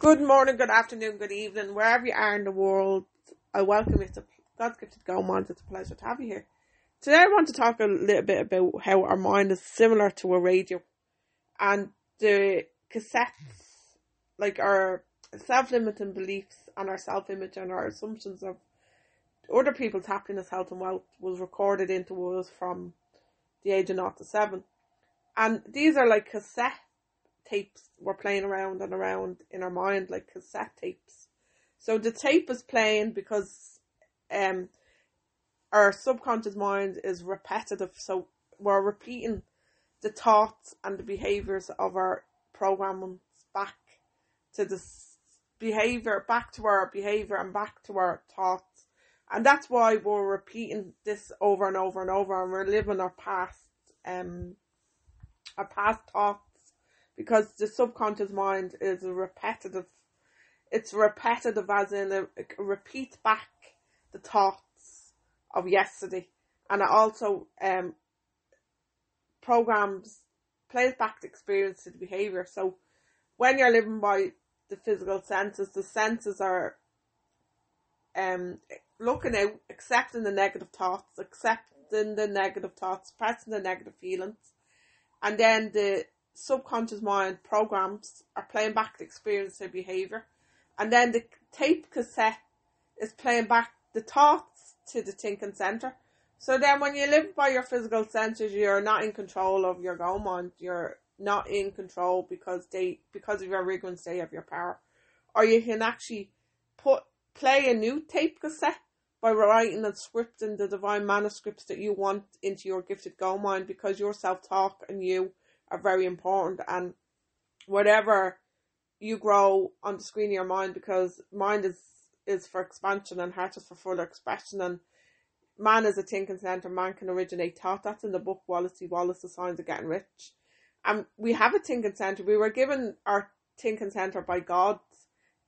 Good morning, good afternoon, good evening, wherever you are in the world. I welcome you to God's Gifted Go Mind. It's a pleasure to have you here. Today, I want to talk a little bit about how our mind is similar to a radio and the cassettes, like our self limiting beliefs and our self image and our assumptions of other people's happiness, health, and wealth was recorded into us from the age of 0 to 7. And these are like cassette tapes were playing around and around in our mind, like cassette tapes. So the tape is playing because um our subconscious mind is repetitive, so we're repeating the thoughts and the behaviors of our programming back to the behavior, back to our behavior and back to our thoughts. And that's why we're repeating this over and over and over and we're living our past um our past thoughts because the subconscious mind is repetitive. It's repetitive as in a repeat back the thoughts of yesterday, and it also um programs plays back the experience to the behavior. So when you're living by the physical senses, the senses are um looking out, accepting the negative thoughts, accepting the negative thoughts, pressing the negative feelings, and then the subconscious mind programs are playing back the experience their behavior, and then the tape cassette is playing back the thoughts to the thinking center. So then, when you live by your physical senses, you're not in control of your go mind. You're not in control because they because of your rigor state of your power, or you can actually put play a new tape cassette by writing and scripting the divine manuscripts that you want into your gifted go mind because your self talk and you are very important and whatever you grow on the screen of your mind because mind is is for expansion and heart is for fuller expression and man is a thinking center man can originate thought. That's in the book Wallace. Wallace the science of getting rich. And we have a thinking center we were given our thinking center by God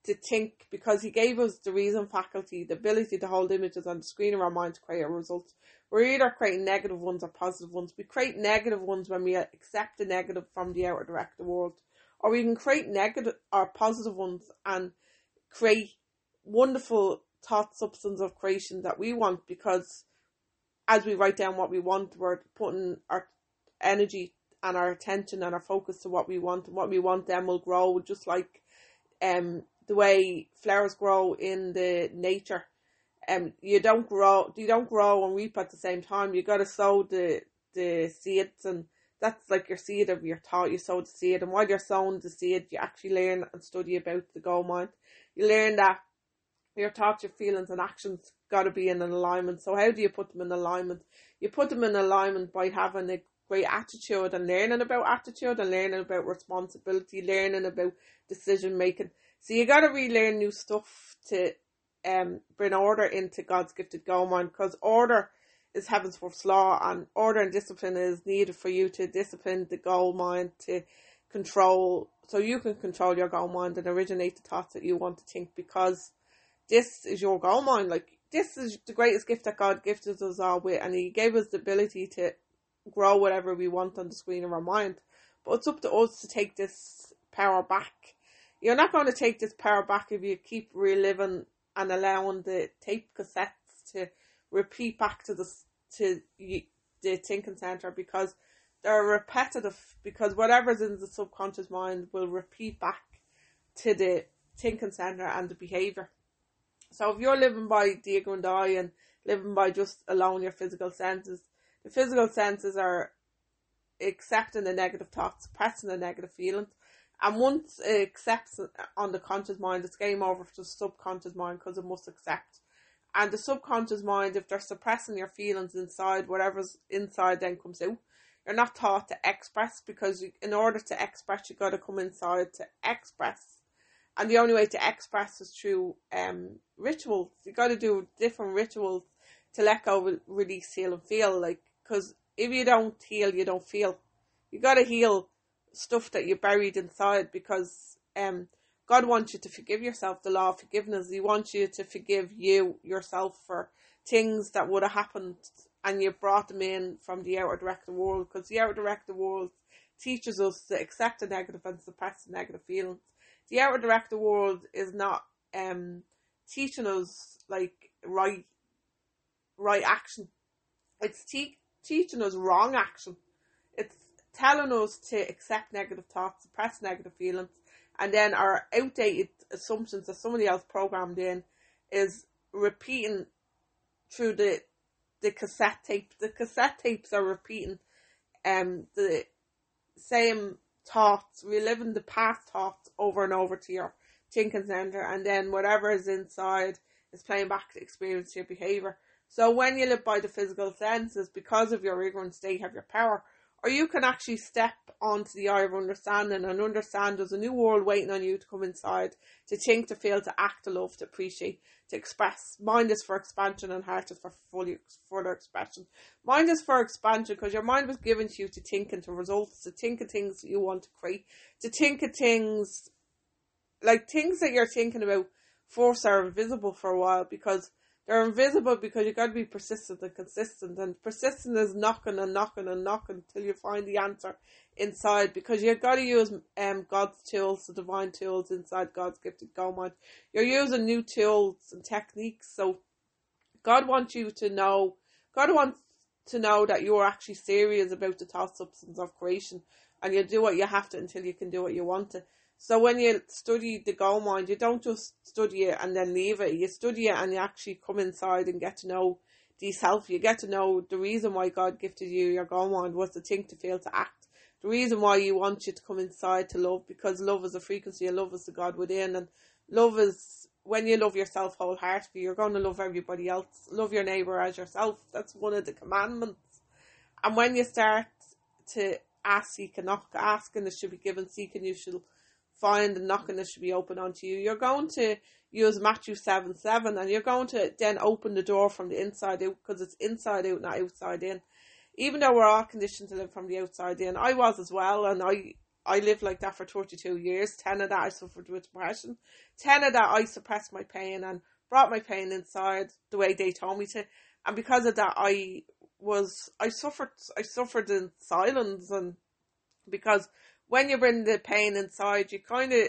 to think because he gave us the reason faculty the ability to hold images on the screen of our mind to create a result we're either creating negative ones or positive ones. We create negative ones when we accept the negative from the outer direct world, or we can create negative or positive ones and create wonderful thought substance of creation that we want because as we write down what we want, we're putting our energy and our attention and our focus to what we want, and what we want then will grow just like um the way flowers grow in the nature um, you don't grow, you don't grow and reap at the same time. You got to sow the the seeds, and that's like your seed of your thought. You sow the seed, and while you're sowing the seed, you actually learn and study about the go mind. You learn that your thoughts, your feelings, and actions got to be in an alignment. So how do you put them in alignment? You put them in alignment by having a great attitude and learning about attitude and learning about responsibility, learning about decision making. So you got to relearn new stuff to um, bring order into God's gifted go mind because order is heaven's first law and order and discipline is needed for you to discipline the goal mind to control so you can control your goal mind and originate the thoughts that you want to think because this is your goal mind like this is the greatest gift that God gifted us all with and he gave us the ability to grow whatever we want on the screen of our mind. But it's up to us to take this power back you're not going to take this power back if you keep reliving and allowing the tape cassettes to repeat back to the to the thinking center because they're repetitive because whatever's in the subconscious mind will repeat back to the thinking center and the behavior. So if you're living by the eye and living by just allowing your physical senses, the physical senses are accepting the negative thoughts, suppressing the negative feelings, and once it accepts on the conscious mind, it's game over for the subconscious mind because it must accept. And the subconscious mind, if they're suppressing your feelings inside, whatever's inside then comes out. You're not taught to express because you, in order to express, you got to come inside to express. And the only way to express is through um, rituals. You got to do different rituals to let go, release, heal, and feel. Like, because if you don't heal, you don't feel. You got to heal stuff that you buried inside because um God wants you to forgive yourself, the law of forgiveness. He wants you to forgive you yourself for things that would have happened and you brought them in from the outer director world because the outer director world teaches us to accept the negative and suppress the negative feelings. the outer director world is not um teaching us like right right action. It's te- teaching us wrong action. Telling us to accept negative thoughts, suppress negative feelings, and then our outdated assumptions that somebody else programmed in is repeating through the the cassette tape. The cassette tapes are repeating um the same thoughts, reliving the past thoughts over and over to your thinking center, and then whatever is inside is playing back to experience your behavior. So when you live by the physical senses, because of your ignorant state, have your power, or you can actually step onto the eye of understanding and understand there's a new world waiting on you to come inside, to think, to feel, to act, to love, to appreciate, to express. Mind is for expansion and heart is for fully, further expression. Mind is for expansion because your mind was given to you to think into results, to think of things you want to create, to think of things like things that you're thinking about first are invisible for a while because they're invisible because you got to be persistent and consistent, and persistent is knocking and knocking and knocking until you find the answer inside. Because you got to use um God's tools, the divine tools inside God's gifted mind. You're using new tools and techniques, so God wants you to know. God wants to know that you're actually serious about the thought substance of creation, and you do what you have to until you can do what you want to. So when you study the gold mind, you don't just study it and then leave it. You study it and you actually come inside and get to know the self. You get to know the reason why God gifted you your gold mind was to think, to feel, to act. The reason why you want you to come inside to love, because love is a frequency and love is the God within. And love is when you love yourself wholeheartedly, you're going to love everybody else. Love your neighbour as yourself. That's one of the commandments. And when you start to ask, seek, and knock, ask, and it should be given, seek, and you shall find and knocking that should be open onto you. You're going to use Matthew 7 7 and you're going to then open the door from the inside out because it's inside out, not outside in. Even though we're all conditioned to live from the outside in, I was as well, and I I lived like that for 32 years. 10 of that I suffered with depression. 10 of that I suppressed my pain and brought my pain inside the way they told me to. And because of that, I was, I suffered, I suffered in silence and because when you bring the pain inside, you kind of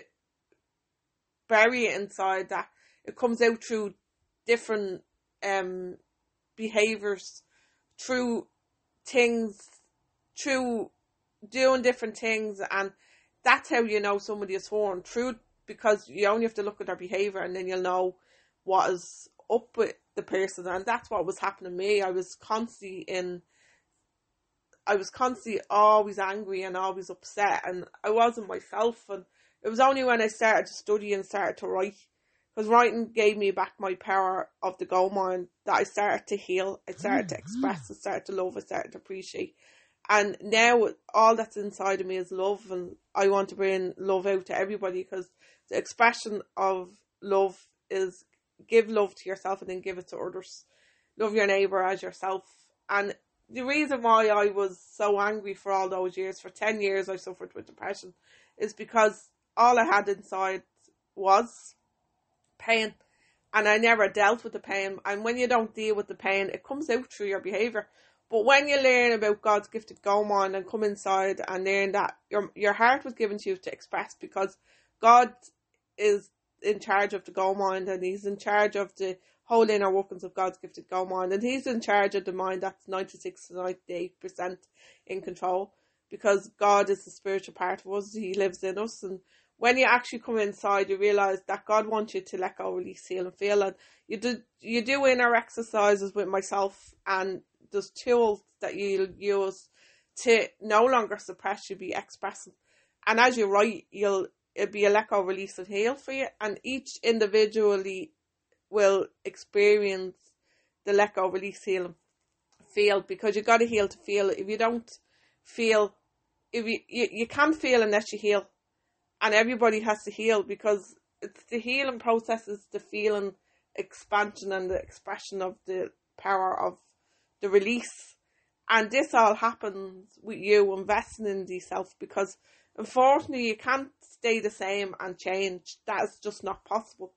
bury it inside that it comes out through different um behaviors, through things, through doing different things, and that's how you know somebody is sworn through because you only have to look at their behavior and then you'll know what is up with the person, and that's what was happening to me. I was constantly in I was constantly always angry and always upset, and I wasn't myself. And it was only when I started to study and started to write, because writing gave me back my power of the gold mine, that I started to heal. I started to mm-hmm. express. I started to love. I started to appreciate. And now all that's inside of me is love, and I want to bring love out to everybody because the expression of love is give love to yourself and then give it to others. Love your neighbor as yourself, and the reason why I was so angry for all those years, for 10 years I suffered with depression, is because all I had inside was pain. And I never dealt with the pain. And when you don't deal with the pain, it comes out through your behaviour. But when you learn about God's gifted gold mind and come inside and learn that your your heart was given to you to express because God is in charge of the gold mind and He's in charge of the whole inner workings of God's gifted gold mind, and He's in charge of the mind that's ninety six to ninety eight percent in control because God is the spiritual part of us. He lives in us, and when you actually come inside, you realize that God wants you to let go, release, heal, and feel. And you do you do inner exercises with myself, and there's tools that you use to no longer suppress. You be expressing, and as you write, you'll it'll be a let go, release, and heal for you. And each individually will experience the let go, release, heal, feel because you got to heal to feel. If you don't feel, if you, you you can't feel unless you heal, and everybody has to heal because it's the healing process is the feeling expansion and the expression of the power of the release. And this all happens with you investing in yourself because unfortunately you can't stay the same and change. That is just not possible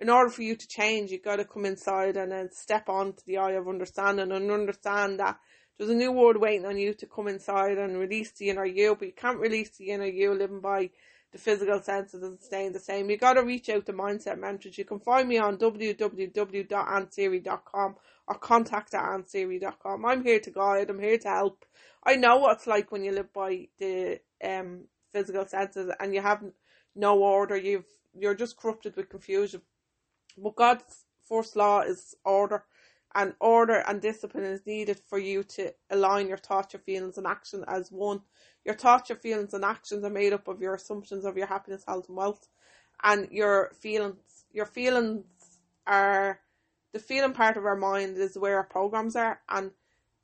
in order for you to change, you've got to come inside and then step onto the eye of understanding and understand that there's a new world waiting on you to come inside and release the inner you, but you can't release the inner you living by the physical senses and staying the same. You've got to reach out to Mindset Mentors. You can find me on www.ansiri.com or contact at ansiri.com. I'm here to guide. I'm here to help. I know what it's like when you live by the um physical senses and you have no order. You've you're just corrupted with confusion. But God's first law is order, and order and discipline is needed for you to align your thoughts, your feelings, and action as one. Your thoughts, your feelings, and actions are made up of your assumptions of your happiness, health, and wealth, and your feelings. Your feelings are the feeling part of our mind is where our programs are, and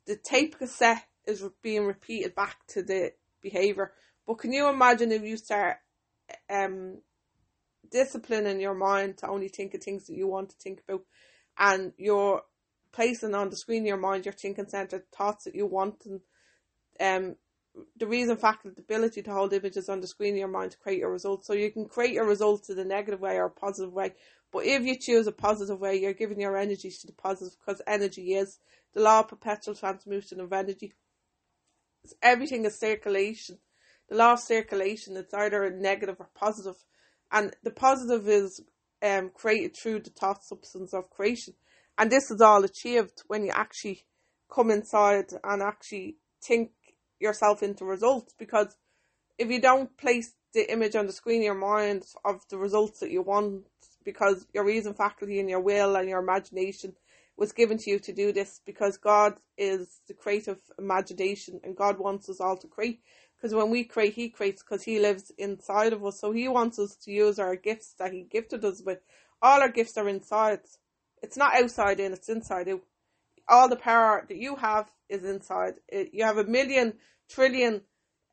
the tape cassette is being repeated back to the behavior. But can you imagine if you start um disciplining your mind to only think of things that you want to think about, and you're placing on the screen your mind your thinking center thoughts that you want and um the reason factor the ability to hold images on the screen of your mind to create your results. So you can create your results in a negative way or a positive way. But if you choose a positive way, you're giving your energy to the positive because energy is the law of perpetual transmutation of energy. Everything is circulation. The law of circulation, it's either negative or positive and the positive is um, created through the thought substance of creation. And this is all achieved when you actually come inside and actually think yourself into results. Because if you don't place the image on the screen of your mind of the results that you want, because your reason faculty and your will and your imagination was given to you to do this, because God is the creative imagination and God wants us all to create. Because when we create, He creates because He lives inside of us. So He wants us to use our gifts that He gifted us with. All our gifts are inside. It's not outside in, it's inside out. All the power that you have is inside. You have a million, trillion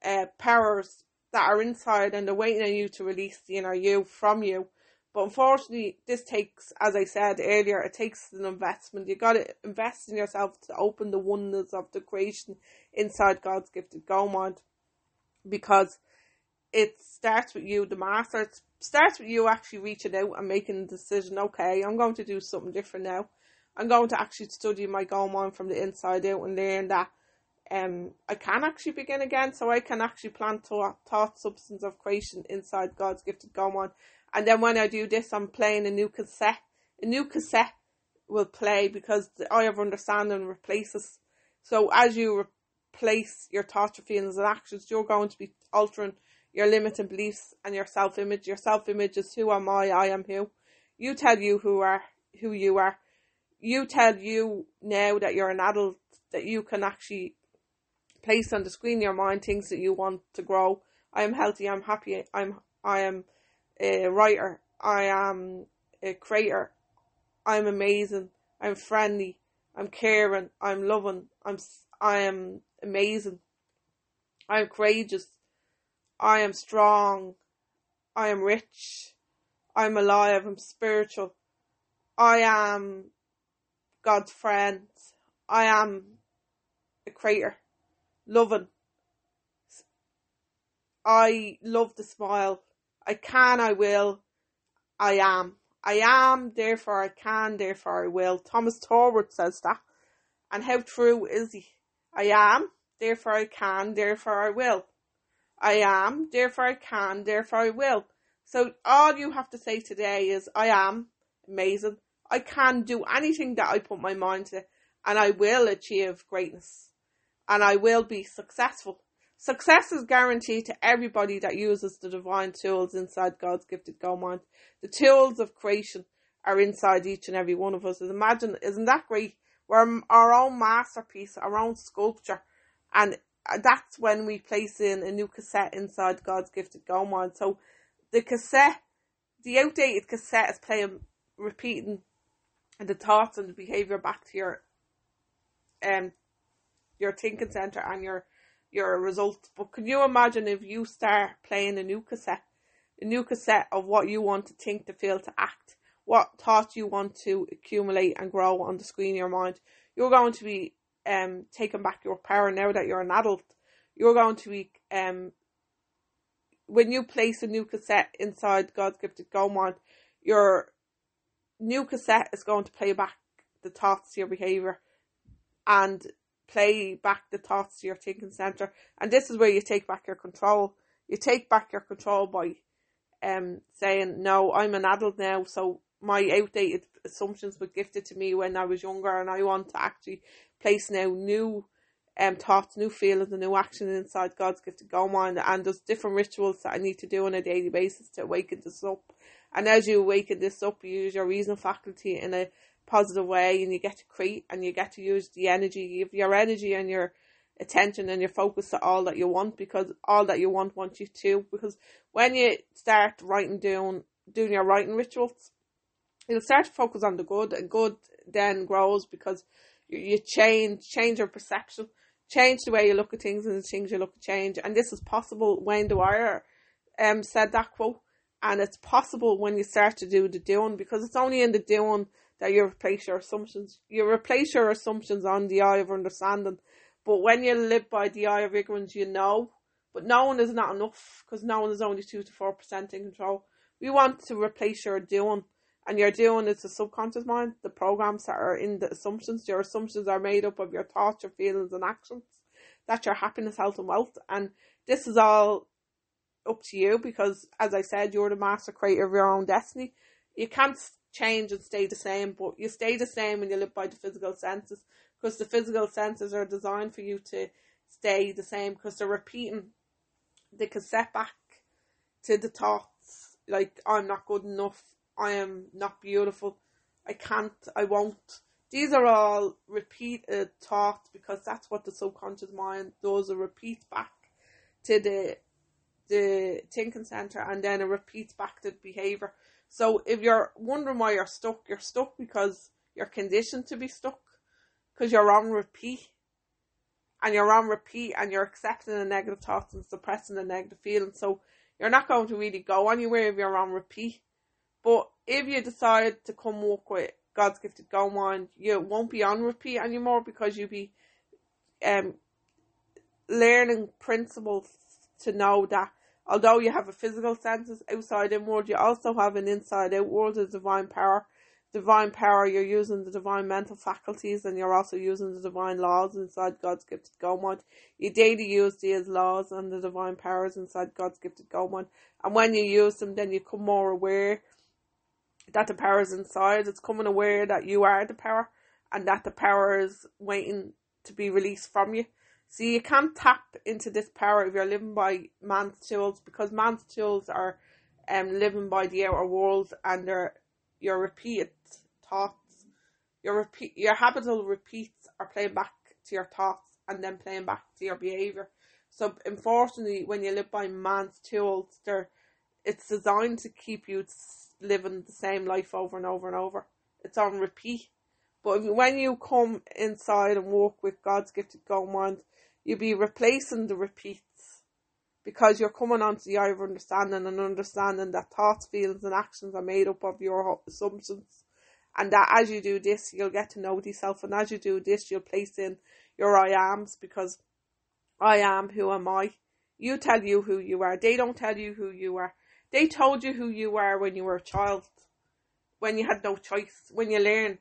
uh, powers that are inside and they're waiting on you to release the inner you from you. But unfortunately, this takes, as I said earlier, it takes an investment. You got to invest in yourself to open the wonders of the creation inside God's gifted go mind because it starts with you, the master. It starts with you actually reaching out and making the decision. Okay, I'm going to do something different now. I'm going to actually study my goal from the inside out and learn that um I can actually begin again. So I can actually plant thought, thought substance of creation inside God's gifted goal mind. And then when I do this, I'm playing a new cassette. A new cassette will play because the eye of understanding replaces. So as you place your thoughts, your feelings, and actions, you're going to be altering your limiting beliefs and your self image. Your self image is who am I? I am who. You tell you who are who you are. You tell you now that you're an adult that you can actually place on the screen your mind things that you want to grow. I am healthy. I'm happy. I'm I am a writer. I am a creator. I'm amazing. I'm friendly. I'm caring. I'm loving. I'm I am amazing. I am courageous. I am strong. I am rich. I'm alive. I'm spiritual. I am God's friend. I am a creator. Loving. I love the smile. I can, I will. I am. I am, therefore I can, therefore I will. Thomas Troward says that. And how true is he? I am, therefore I can, therefore I will. I am, therefore I can, therefore I will. So all you have to say today is I am amazing. I can do anything that I put my mind to and I will achieve greatness and I will be successful. Success is guaranteed to everybody that uses the divine tools inside God's gifted goal mind. The tools of creation are inside each and every one of us. Imagine, isn't that great? We're our own masterpiece, our own sculpture. And that's when we place in a new cassette inside God's gifted mind. So the cassette, the outdated cassette is playing, repeating the thoughts and the behavior back to your, um, your thinking center and your, your results. But can you imagine if you start playing a new cassette, a new cassette of what you want to think, to feel, to act, what thoughts you want to accumulate and grow on the screen of your mind. You're going to be um taking back your power now that you're an adult. You're going to be um when you place a new cassette inside God's gifted goal mind, your new cassette is going to play back the thoughts, to your behaviour, and play back the thoughts to your thinking center. And this is where you take back your control. You take back your control by um, saying, no, I'm an adult now, so my outdated assumptions were gifted to me when I was younger, and I want to actually place now new um, thoughts, new feelings, and new action inside God's gifted go mind. And there's different rituals that I need to do on a daily basis to awaken this up. And as you awaken this up, you use your reason faculty in a positive way, and you get to create, and you get to use the energy, your energy and your attention and your focus to all that you want because all that you want wants you to. Because when you start writing down, doing your writing rituals, you'll start to focus on the good, and good then grows because you, change, change your perception, change the way you look at things, and the things you look at change. And this is possible. Wayne Dyer um said that quote, and it's possible when you start to do the doing because it's only in the doing that you replace your assumptions. You replace your assumptions on the eye of understanding but when you live by the eye of ignorance, you know. But knowing is not enough because knowing is only 2 to 4% in control. We want to replace your doing. And you're doing is the subconscious mind, the programs that are in the assumptions. Your assumptions are made up of your thoughts, your feelings, and actions. That's your happiness, health, and wealth. And this is all up to you because, as I said, you're the master creator of your own destiny. You can't change and stay the same, but you stay the same when you live by the physical senses because the physical senses are designed for you to stay the same because they're repeating They can set back to the thoughts like I'm not good enough, I am not beautiful, I can't, I won't. These are all repeated thoughts because that's what the subconscious mind does. It repeats back to the the thinking center and then it repeats back the behavior. So if you're wondering why you're stuck, you're stuck because you're conditioned to be stuck because you're on repeat and you're on repeat and you're accepting the negative thoughts and suppressing the negative feelings. So you're not going to really go anywhere if you're on repeat. But if you decide to come walk with God's gifted go mind, you won't be on repeat anymore because you'll be um learning principles to know that although you have a physical senses outside in world, you also have an inside out world of divine power divine power, you're using the divine mental faculties and you're also using the divine laws inside God's gifted go mind. You daily use these laws and the divine powers inside God's gifted go mind. And when you use them, then you come more aware that the power is inside. It's coming aware that you are the power and that the power is waiting to be released from you. So you can't tap into this power if you're living by man's tools because man's tools are um living by the outer world and they're your repeated thoughts, your repeat, your habitual repeats are playing back to your thoughts and then playing back to your behavior. So unfortunately, when you live by man's tools, they're it's designed to keep you living the same life over and over and over. It's on repeat. But when you come inside and walk with God's gifted go mind, you'll be replacing the repeats because you're coming onto the eye of understanding and understanding that thoughts, feelings, and actions are made up of your assumptions and that as you do this, you'll get to know yourself, and as you do this, you'll place in your I ams because I am who am I. You tell you who you are. They don't tell you who you are. They told you who you were when you were a child, when you had no choice, when you learned.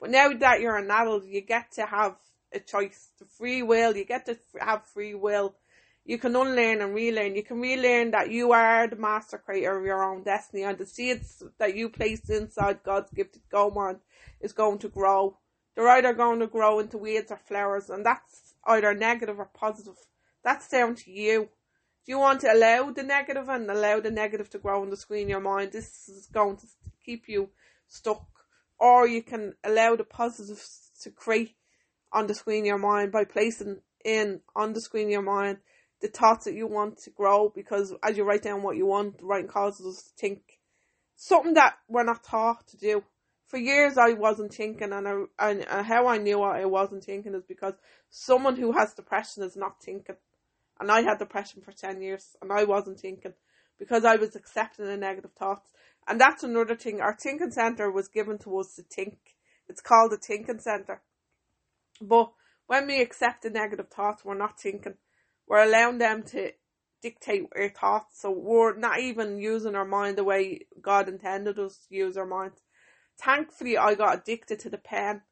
But now that you're an adult, you get to have a choice, the free will. You get to have free will you can unlearn and relearn. You can relearn that you are the master creator of your own destiny and the seeds that you place inside God's gifted go mind is going to grow. They're either going to grow into weeds or flowers and that's either negative or positive. That's down to you. Do you want to allow the negative and allow the negative to grow on the screen in your mind? This is going to keep you stuck. Or you can allow the positives to create on the screen in your mind by placing in on the screen in your mind the thoughts that you want to grow because as you write down what you want, writing causes us to think something that we're not taught to do. For years, I wasn't thinking, and, I, and how I knew I wasn't thinking is because someone who has depression is not thinking. And I had depression for 10 years, and I wasn't thinking because I was accepting the negative thoughts. And that's another thing. Our thinking center was given to us to think. It's called the thinking center. But when we accept the negative thoughts, we're not thinking we're allowing them to dictate our thoughts. So we're not even using our mind the way God intended us to use our minds. Thankfully, I got addicted to the pen.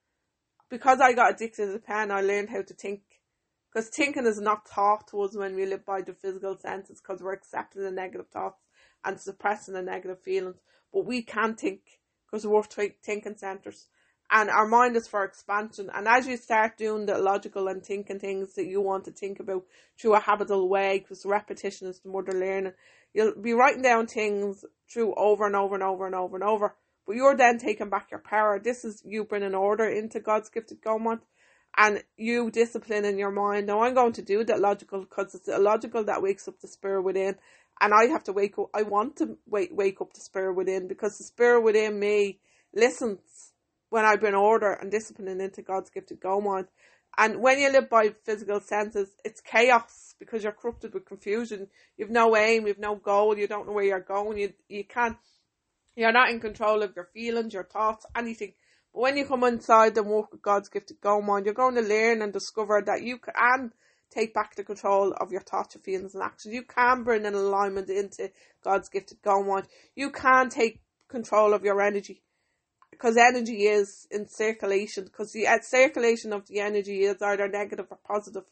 Because I got addicted to the pen, I learned how to think. Because thinking is not taught to us when we live by the physical senses because we're accepting the negative thoughts and suppressing the negative feelings. But we can think because we're thinking centers and our mind is for expansion. And as you start doing the logical and thinking things that you want to think about through a habitual way, because repetition is the mother learning, you'll be writing down things through over and over and over and over and over. But you're then taking back your power. This is you bringing order into God's gifted government and you disciplining your mind. Now I'm going to do that logical because it's illogical that wakes up the spirit within. And I have to wake up, I want to wake, wake up the spirit within because the spirit within me listens when I bring order and discipline into God's gifted go mind. And when you live by physical senses, it's chaos because you're corrupted with confusion. You've no aim, you've no goal, you don't know where you're going, you you can't you're not in control of your feelings, your thoughts, anything. When you come inside and work with God's gifted go mind, you're going to learn and discover that you can take back the control of your thoughts, your feelings and actions. You can bring an alignment into God's gifted go mind. You can take control of your energy because energy is in circulation because the uh, circulation of the energy is either negative or positive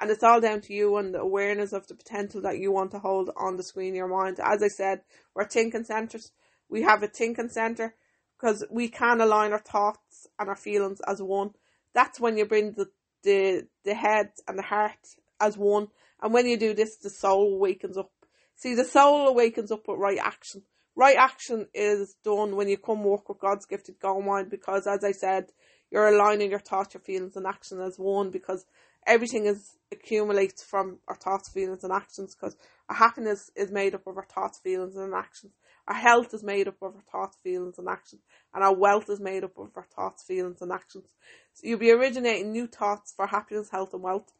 and it's all down to you and the awareness of the potential that you want to hold on the screen of your mind as i said we're thinking centers we have a thinking center because we can align our thoughts and our feelings as one. That's when you bring the the the head and the heart as one. And when you do this the soul awakens up. See the soul awakens up with right action. Right action is done when you come walk with God's gifted go mind because as I said, you're aligning your thoughts, your feelings and action as one because everything is accumulates from our thoughts, feelings and actions because our happiness is made up of our thoughts, feelings and actions. Our health is made up of our thoughts, feelings and actions. And our wealth is made up of our thoughts, feelings and actions. So you'll be originating new thoughts for happiness, health and wealth.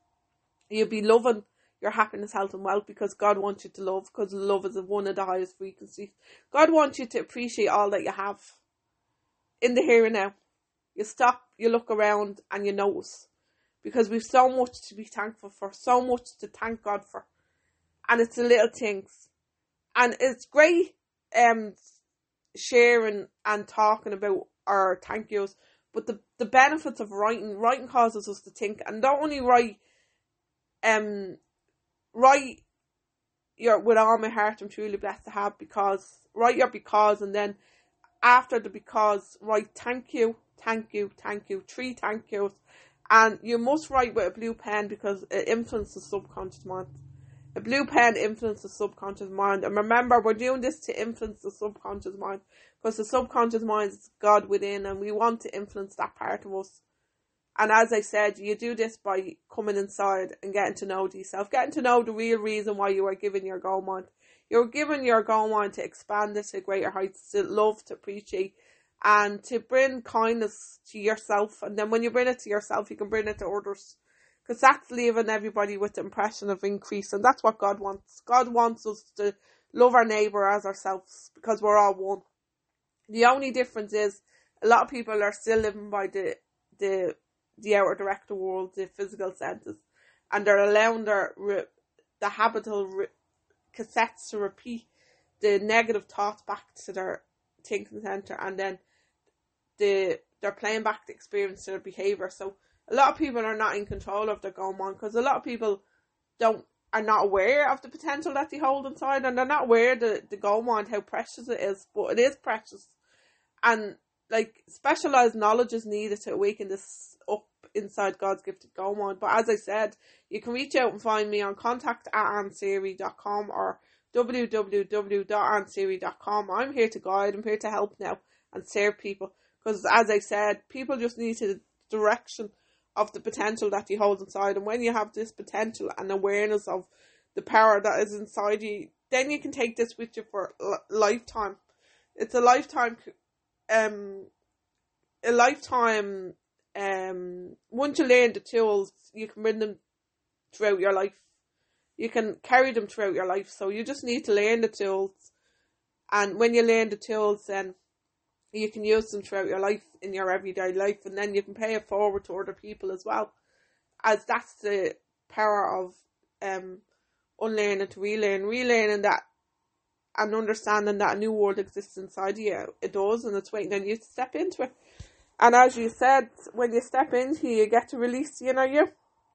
You'll be loving your happiness, health, and wealth because God wants you to love because love is one of the highest frequencies. God wants you to appreciate all that you have in the here and now. You stop, you look around, and you notice because we've so much to be thankful for, so much to thank God for, and it's the little things, and it's great um sharing and talking about our thank yous, but the the benefits of writing, writing causes us to think, and not only write um write your with all my heart I'm truly blessed to have because write your because and then after the because write thank you, thank you, thank you, three thank yous. And you must write with a blue pen because it influences subconscious mind. A blue pen influences the subconscious mind. And remember, we're doing this to influence the subconscious mind because the subconscious mind is God within and we want to influence that part of us. And as I said, you do this by coming inside and getting to know yourself, getting to know the real reason why you are giving your goal mind. You're giving your goal mind to expand it to greater heights, to love, to appreciate, and to bring kindness to yourself. And then when you bring it to yourself, you can bring it to others. Because that's leaving everybody with the impression of increase. And that's what God wants. God wants us to love our neighbour as ourselves because we're all one. The only difference is a lot of people are still living by the the the outer director world, the physical senses, and they're allowing their the habitual re, cassettes to repeat the negative thoughts back to their thinking center, and then the they're playing back the experience to their behavior. So a lot of people are not in control of their going on because a lot of people don't are not aware of the potential that they hold inside, and they're not aware the the on how precious it is, but it is precious, and like specialized knowledge is needed to awaken this up inside God's gifted mind. But as I said, you can reach out and find me on contact at ansiri.com or www.ansiri.com. I'm here to guide, I'm here to help now and serve people. Because as I said, people just need to direction of the potential that you hold inside. And when you have this potential and awareness of the power that is inside you, then you can take this with you for a lifetime. It's a lifetime, um, a lifetime um, once you learn the tools, you can bring them throughout your life. You can carry them throughout your life. So you just need to learn the tools. And when you learn the tools, then you can use them throughout your life in your everyday life. And then you can pay it forward to other people as well. As that's the power of um, unlearning to relearn. Relearning that and understanding that a new world exists inside you. It does, and it's waiting on you to step into it. And as you said, when you step into you get to release the inner you.